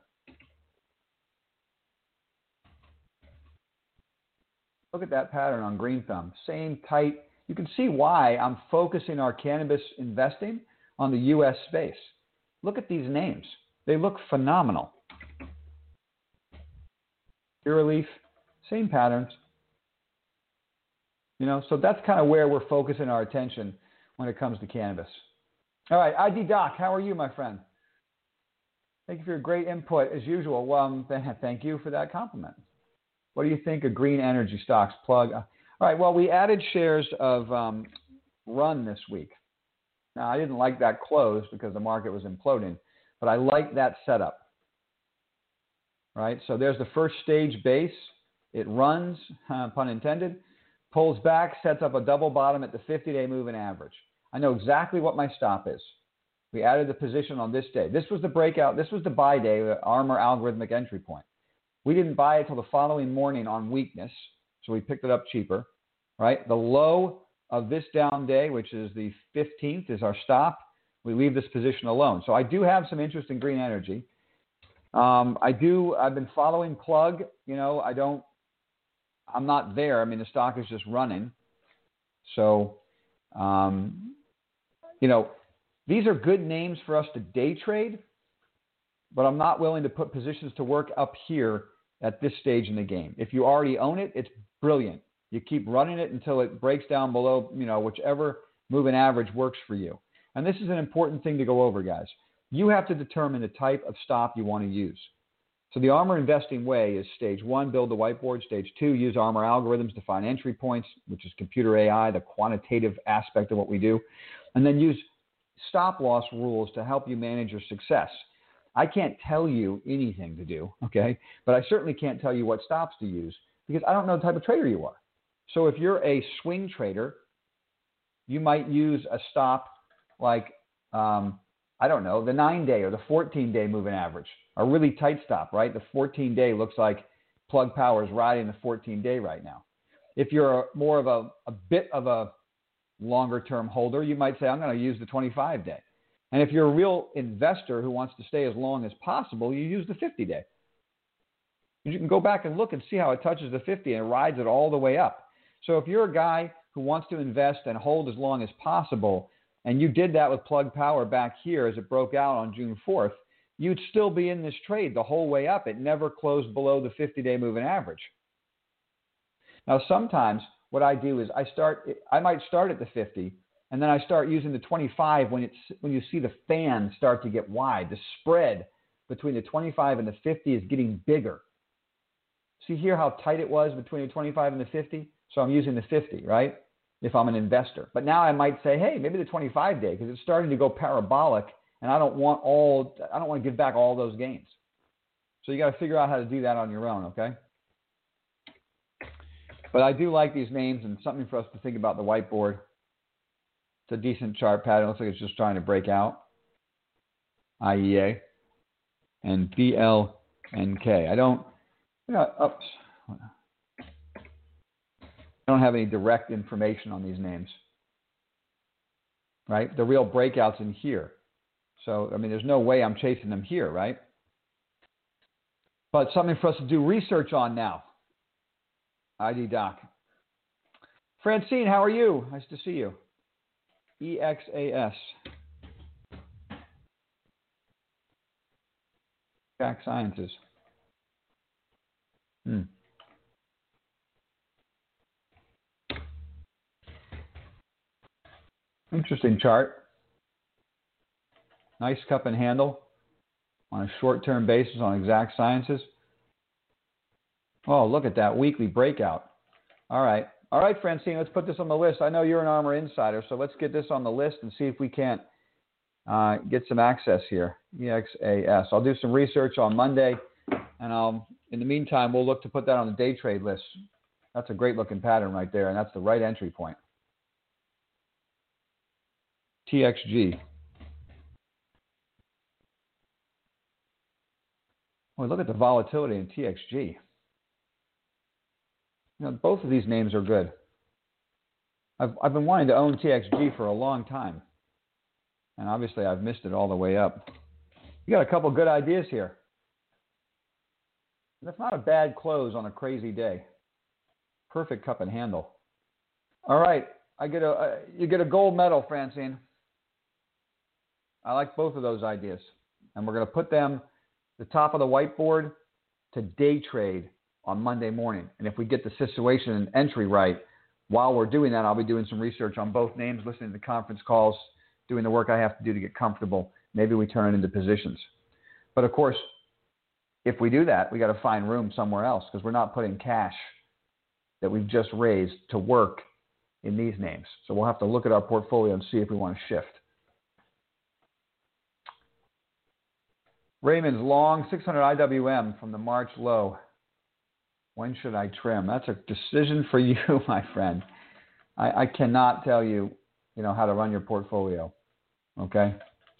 Look at that pattern on Green Thumb. Same tight you can see why I'm focusing our cannabis investing on the U.S. space. Look at these names. They look phenomenal. Curaleaf, same patterns. You know, so that's kind of where we're focusing our attention when it comes to cannabis. All right, ID Doc, how are you, my friend? Thank you for your great input as usual. Well, um, [laughs] thank you for that compliment. What do you think of green energy stocks? Plug. All right. Well, we added shares of um, Run this week. Now, I didn't like that close because the market was imploding, but I like that setup. Right. So there's the first stage base. It runs, uh, [laughs] pun intended, pulls back, sets up a double bottom at the 50-day moving average. I know exactly what my stop is. We added the position on this day. This was the breakout. This was the buy day, the ARMR algorithmic entry point. We didn't buy it till the following morning on weakness so we picked it up cheaper, right? The low of this down day, which is the 15th, is our stop. We leave this position alone. So I do have some interest in green energy. Um, I do. I've been following Plug. You know, I don't. I'm not there. I mean, the stock is just running. So, um, you know, these are good names for us to day trade, but I'm not willing to put positions to work up here at this stage in the game. If you already own it, it's brilliant. You keep running it until it breaks down below, you know, whichever moving average works for you. And this is an important thing to go over, guys. You have to determine the type of stop you want to use. So the ARMR investing way is stage one, build the whiteboard. Stage two, use ARMR algorithms to find entry points, which is computer AI, the quantitative aspect of what we do. And then use stop loss rules to help you manage your success. I can't tell you anything to do, okay? But I certainly can't tell you what stops to use because I don't know the type of trader you are. So if you're a swing trader, you might use a stop like, um, I don't know, the nine day or the 14 day moving average, a really tight stop, right? The 14 day looks like plug power is riding the 14 day right now. If you're a, more of a, a bit of a longer term holder, you might say, I'm going to use the 25 day. And if you're a real investor who wants to stay as long as possible, you use the 50 day. You can go back and look and see how it touches the 50 and rides it all the way up. So if you're a guy who wants to invest and hold as long as possible, and you did that with Plug Power back here as it broke out on June 4th, you'd still be in this trade the whole way up. It never closed below the 50 day moving average. Now, sometimes what I do is I start, I might start at the 50 and then I start using the 25 when it's when you see the fan start to get wide. The spread between the 25 and the 50 is getting bigger. See here how tight it was between the 25 and the 50? So I'm using the 50, right? If I'm an investor. But now I might say, hey, maybe the 25 day because it's starting to go parabolic and I don't want all I don't want to give back all those gains. So you got to figure out how to do that on your own, okay? But I do like these names and something for us to think about the whiteboard. It's a decent chart pattern. It looks like it's just trying to break out. IEA and BLNK. I don't, you know, oops. don't have any direct information on these names. Right? The real breakouts in here. So, I mean, there's no way I'm chasing them here, right? But something for us to do research on now. ID Doc. Francine, how are you? Nice to see you. EXAS. Exact Sciences. Hmm. Interesting chart. Nice cup and handle on a short term basis on exact sciences. Oh, look at that weekly breakout. All right. All right, Francine, let's put this on the list. I know you're an ARMR insider, so let's get this on the list and see if we can't uh, get some access here. EXAS. I'll do some research on Monday, and I'll, in the meantime, we'll look to put that on the day trade list. That's a great looking pattern right there, and that's the right entry point. TXG. Well, look at the volatility in TXG. You know, both of these names are good. I've, I've been wanting to own TXG for a long time. And obviously, I've missed it all the way up. You got a couple good ideas here. That's not a bad close on a crazy day. Perfect cup and handle. All right, I get a uh, you get a gold medal, Francine. I like both of those ideas, and we're going to put them the top of the whiteboard to day trade on Monday morning. And if we get the situation and entry right, while we're doing that, I'll be doing some research on both names, listening to conference calls, doing the work I have to do to get comfortable. Maybe we turn it into positions. But of course, if we do that, we got to find room somewhere else because we're not putting cash that we've just raised to work in these names. So we'll have to look at our portfolio and see if we want to shift. Raymond's long 600 IWM from the March low. When should I trim? That's a decision for [laughs] you, my friend. I, I cannot tell you, you know, how to run your portfolio. Okay,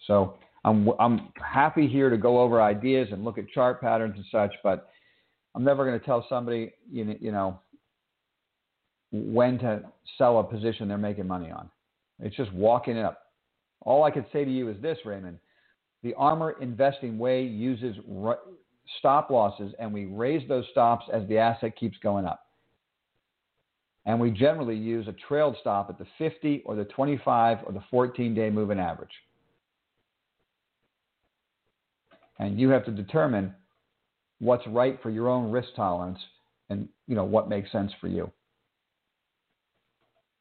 so I'm I'm happy here to go over ideas and look at chart patterns and such, but I'm never going to tell somebody, you know, you know, when to sell a position they're making money on. It's just walking it up. All I can say to you is this, Raymond the ARMR investing way uses stop losses, and we raise those stops as the asset keeps going up. And we generally use a trailed stop at the 50 or the 25 or the 14 day moving average. And you have to determine what's right for your own risk tolerance and you know what makes sense for you.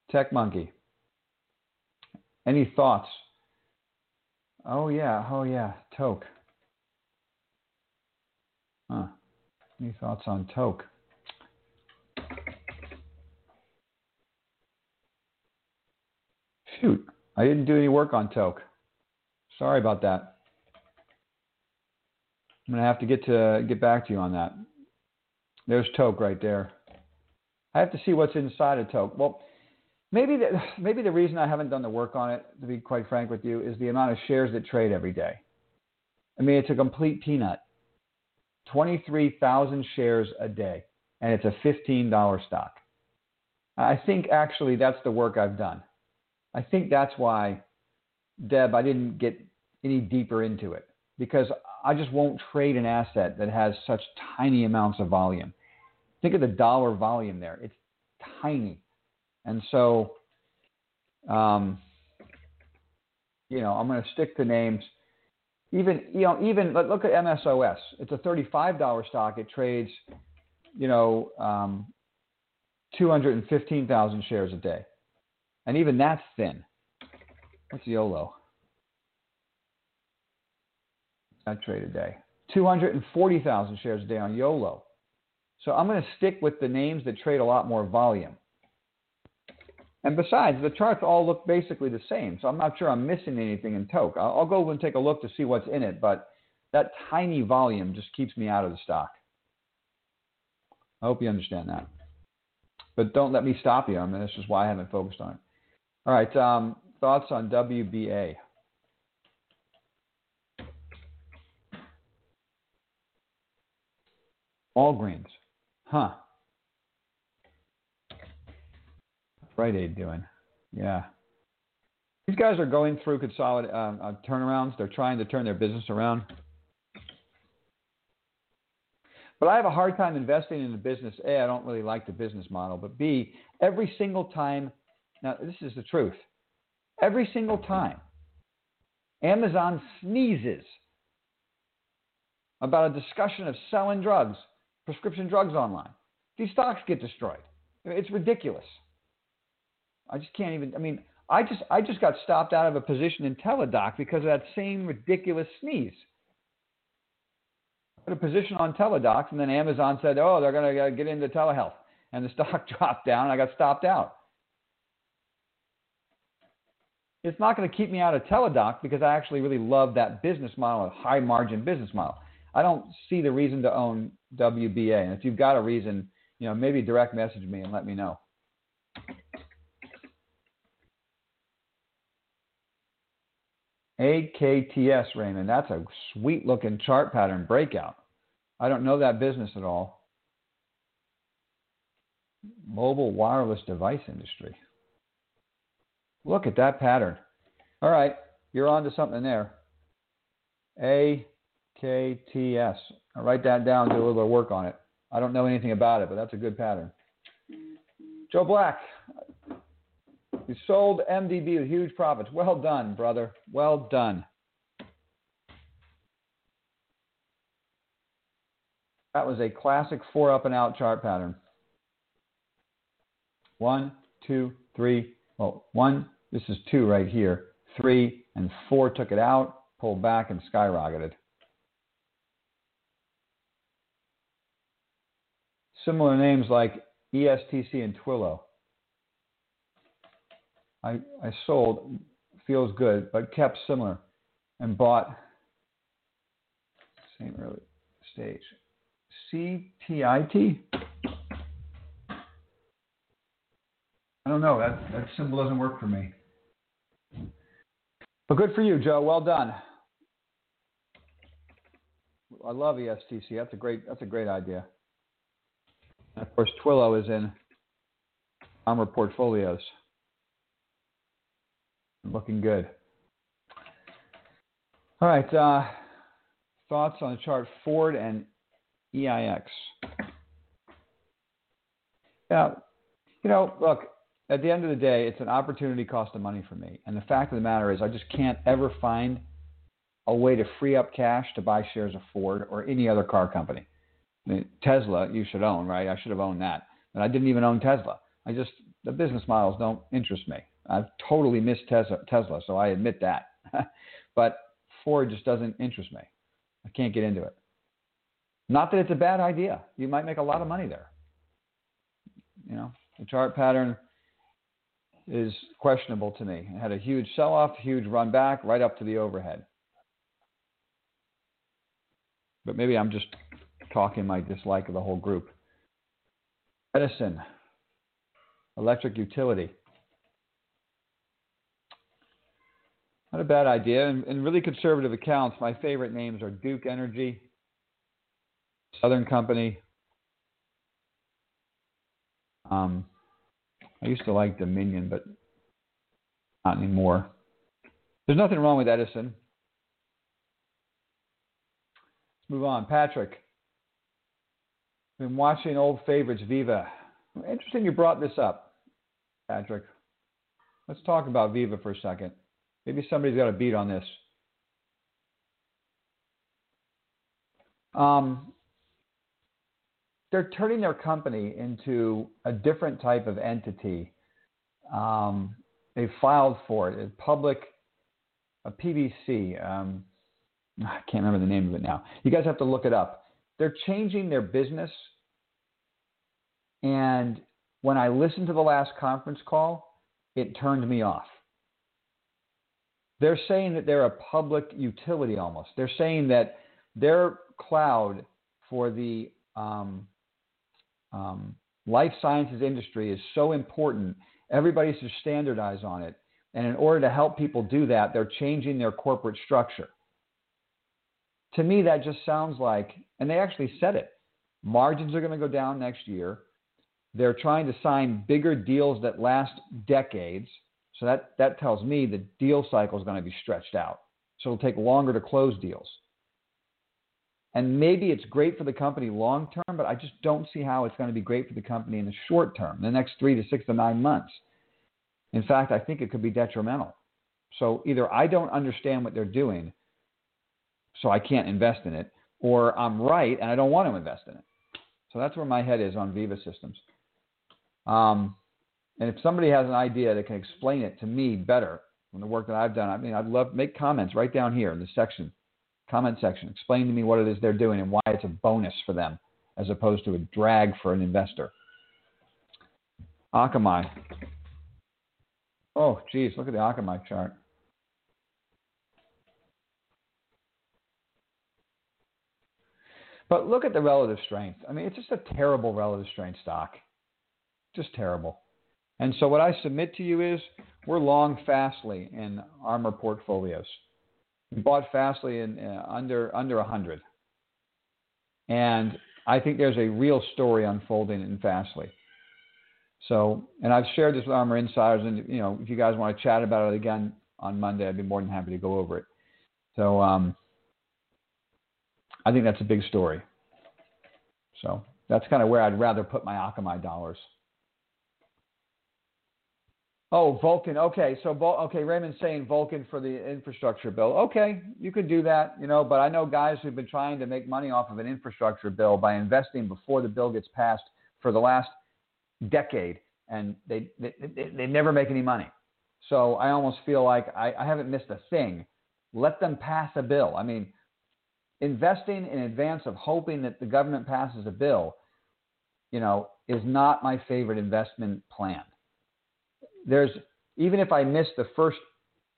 Tech Monkey. Any thoughts Oh yeah, oh yeah, Toke. Huh. Any thoughts on Toke? Shoot, I didn't do any work on Toke. Sorry about that. I'm gonna have to get to get back to you on that. There's Toke right there. I have to see what's inside of Toke. Well, Maybe the, maybe the reason I haven't done the work on it, to be quite frank with you, is the amount of shares that trade every day. I mean, it's a complete peanut. 23,000 shares a day, and it's a $15 stock. I think actually that's the work I've done. I think that's why, Deb, I didn't get any deeper into it because I just won't trade an asset that has such tiny amounts of volume. Think of the dollar volume there. It's tiny. And so, um, you know, I'm going to stick to names. Even you know, even look at MSOS. It's a $35 stock. It trades, you know, um, 215,000 shares a day, and even that's thin. What's YOLO? That trade a day. 240,000 shares a day on YOLO. So I'm going to stick with the names that trade a lot more volume. And besides, the charts all look basically the same, so I'm not sure I'm missing anything in Toke. I'll, I'll go and take a look to see what's in it, but that tiny volume just keeps me out of the stock. I hope you understand that. But don't let me stop you. I mean, this is why I haven't focused on it. All right, um, thoughts on WBA? All greens. Huh. Rite Aid doing? Yeah. These guys are going through consolid uh, uh, turnarounds. They're trying to turn their business around. But I have a hard time investing in the business. A, I don't really like the business model. But B, every single time, now this is the truth. Every single time Amazon sneezes about a discussion of selling drugs, prescription drugs online, these stocks get destroyed. It's ridiculous. I just can't even. I mean, I just I just got stopped out of a position in Teladoc because of that same ridiculous sneeze. I put a position on Teladoc, and then Amazon said, "Oh, they're going to uh, get into telehealth," and the [laughs] stock dropped down, and I got stopped out. It's not going to keep me out of Teladoc because I actually really love that business model, a high margin business model. I don't see the reason to own WBA, and if you've got a reason, you know, maybe direct message me and let me know. AKTS, Raymond. That's a sweet looking chart pattern breakout. I don't know that business at all. Mobile wireless device industry. Look at that pattern. All right, you're on to something there. AKTS. I'll write that down, do a little bit of work on it. I don't know anything about it, but that's a good pattern. Joe Black, you sold MDB with huge profits. Well done, brother. Well done. That was a classic four up and out chart pattern. One, two, three. Well, one, this is two right here. Three and four took it out, pulled back, and skyrocketed. Similar names like ESTC and Twilio. I, I sold, feels good, but kept similar and bought same early stage. CTIT? I don't know. That, that symbol doesn't work for me. But good for you, Joe. Well done. I love ESTC. That's a great. That's a great idea. And of course, Twilio is in ARMR Portfolios. Looking good. All right. Uh, thoughts on the chart Ford and EIX. Yeah, you know, look, at the end of the day, it's an opportunity cost of money for me. And the fact of the matter is, I just can't ever find a way to free up cash to buy shares of Ford or any other car company. I mean, Tesla, you should own, right? I should have owned that. But I didn't even own Tesla. I just, the business models don't interest me. I've totally missed Tesla, so I admit that. [laughs] but Ford just doesn't interest me. I can't get into it. Not that it's a bad idea. You might make a lot of money there. You know, the chart pattern is questionable to me. It had a huge sell off, huge run back, right up to the overhead. But maybe I'm just talking my dislike of the whole group. Edison, electric utility. Not a bad idea. And, and really conservative accounts, my favorite names are Duke Energy, Southern Company. Um, I used to like Dominion, but not anymore. There's nothing wrong with Edison. Let's move on. Patrick. Been watching old favorites, Veeva. Interesting you brought this up, Patrick. Let's talk about Veeva for a second. Maybe somebody's got a beat on this. Um, they're turning their company into a different type of entity. Um, they filed for it, a public, a PBC. Um, I can't remember the name of it now. You guys have to look it up. They're changing their business. And when I listened to the last conference call, it turned me off. They're saying that they're a public utility almost. They're saying that their cloud for the um, um, life sciences industry is so important. Everybody should standardize on it. And in order to help people do that, they're changing their corporate structure. To me, that just sounds like, and they actually said it margins are going to go down next year. They're trying to sign bigger deals that last decades. So that, that tells me the deal cycle is going to be stretched out. So it'll take longer to close deals. And maybe it's great for the company long term, but I just don't see how it's going to be great for the company in the short term, the next three to six to nine months. In fact, I think it could be detrimental. So either I don't understand what they're doing, so I can't invest in it, or I'm right and I don't want to invest in it. So that's where my head is on Veeva Systems. Um, and if somebody has an idea that can explain it to me better from the work that I've done, I mean, I'd love make comments right down here in the section, comment section. Explain to me what it is they're doing and why it's a bonus for them as opposed to a drag for an investor. Akamai. Oh, geez, look at the Akamai chart. But look at the relative strength. I mean, it's just a terrible relative strength stock. Just terrible. And so what I submit to you is we're long Fastly in ARMR portfolios. We bought Fastly in uh, under under 100. And I think there's a real story unfolding in Fastly. So, and I've shared this with ARMR Insiders, and you know, if you guys want to chat about it again on Monday, I'd be more than happy to go over it. So, um, I think that's a big story. So that's kind of where I'd rather put my Akamai dollars. Oh, Vulcan. Okay, so okay, Raymond's saying Vulcan for the infrastructure bill. Okay, you could do that, you know. But I know guys who've been trying to make money off of an infrastructure bill by investing before the bill gets passed for the last decade, and they they, they, they never make any money. So I almost feel like I, I haven't missed a thing. Let them pass a bill. I mean, investing in advance of hoping that the government passes a bill, you know, is not my favorite investment plan. There's even if I miss the first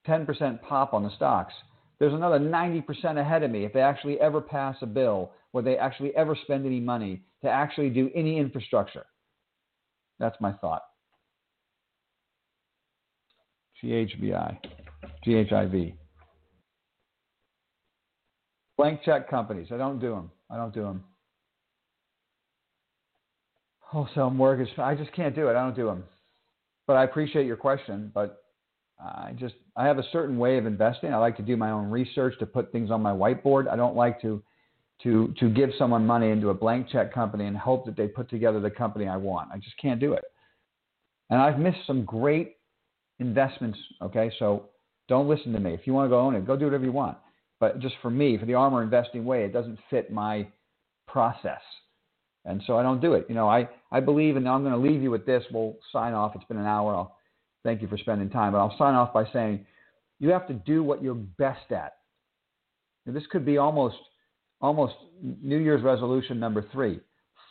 10% pop on the stocks, there's another 90% ahead of me if they actually ever pass a bill where they actually ever spend any money to actually do any infrastructure. That's my thought. GHBI, GHIV. Blank check companies. I don't do them. I don't do them. Wholesale mortgage. I just can't do it. I don't do them. But I appreciate your question. But uh, I just I have a certain way of investing. I like to do my own research to put things on my whiteboard. I don't like to to to give someone money into a blank check company and hope that they put together the company I want. I just can't do it. And I've missed some great investments. Okay, so don't listen to me. If you want to go own it, go do whatever you want. But just for me, for the ARMR investing way, it doesn't fit my process. And so I don't do it. You know, I, I believe, and I'm going to leave you with this. We'll sign off. It's been an hour. I'll thank you for spending time. But I'll sign off by saying you have to do what you're best at. Now, this could be almost almost New Year's resolution number three.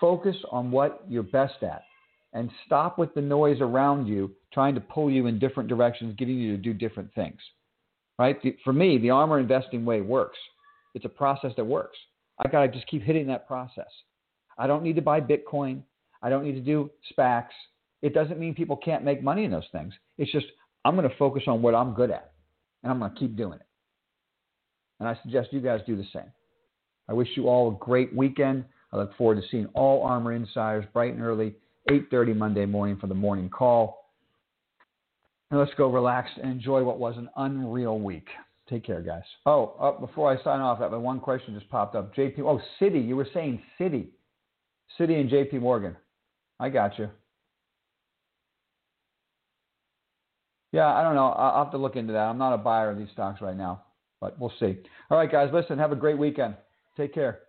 Focus on what you're best at and stop with the noise around you trying to pull you in different directions, getting you to do different things right? For me, the ARMR investing way works. It's a process that works. I got to just keep hitting that process. I don't need to buy Bitcoin. I don't need to do SPACs. It doesn't mean people can't make money in those things. It's just I'm going to focus on what I'm good at, and I'm going to keep doing it. And I suggest you guys do the same. I wish you all a great weekend. I look forward to seeing all ARMR Insiders bright and early, 8:30 Monday morning for the morning call. And let's go relax and enjoy what was an unreal week. Take care, guys. Oh, uh, before I sign off, have one question just popped up. JP, oh, City, You were saying Citi. Citi and JP Morgan. I got you. Yeah, I don't know. I'll have to look into that. I'm not a buyer of these stocks right now, but we'll see. All right, guys, listen, have a great weekend. Take care.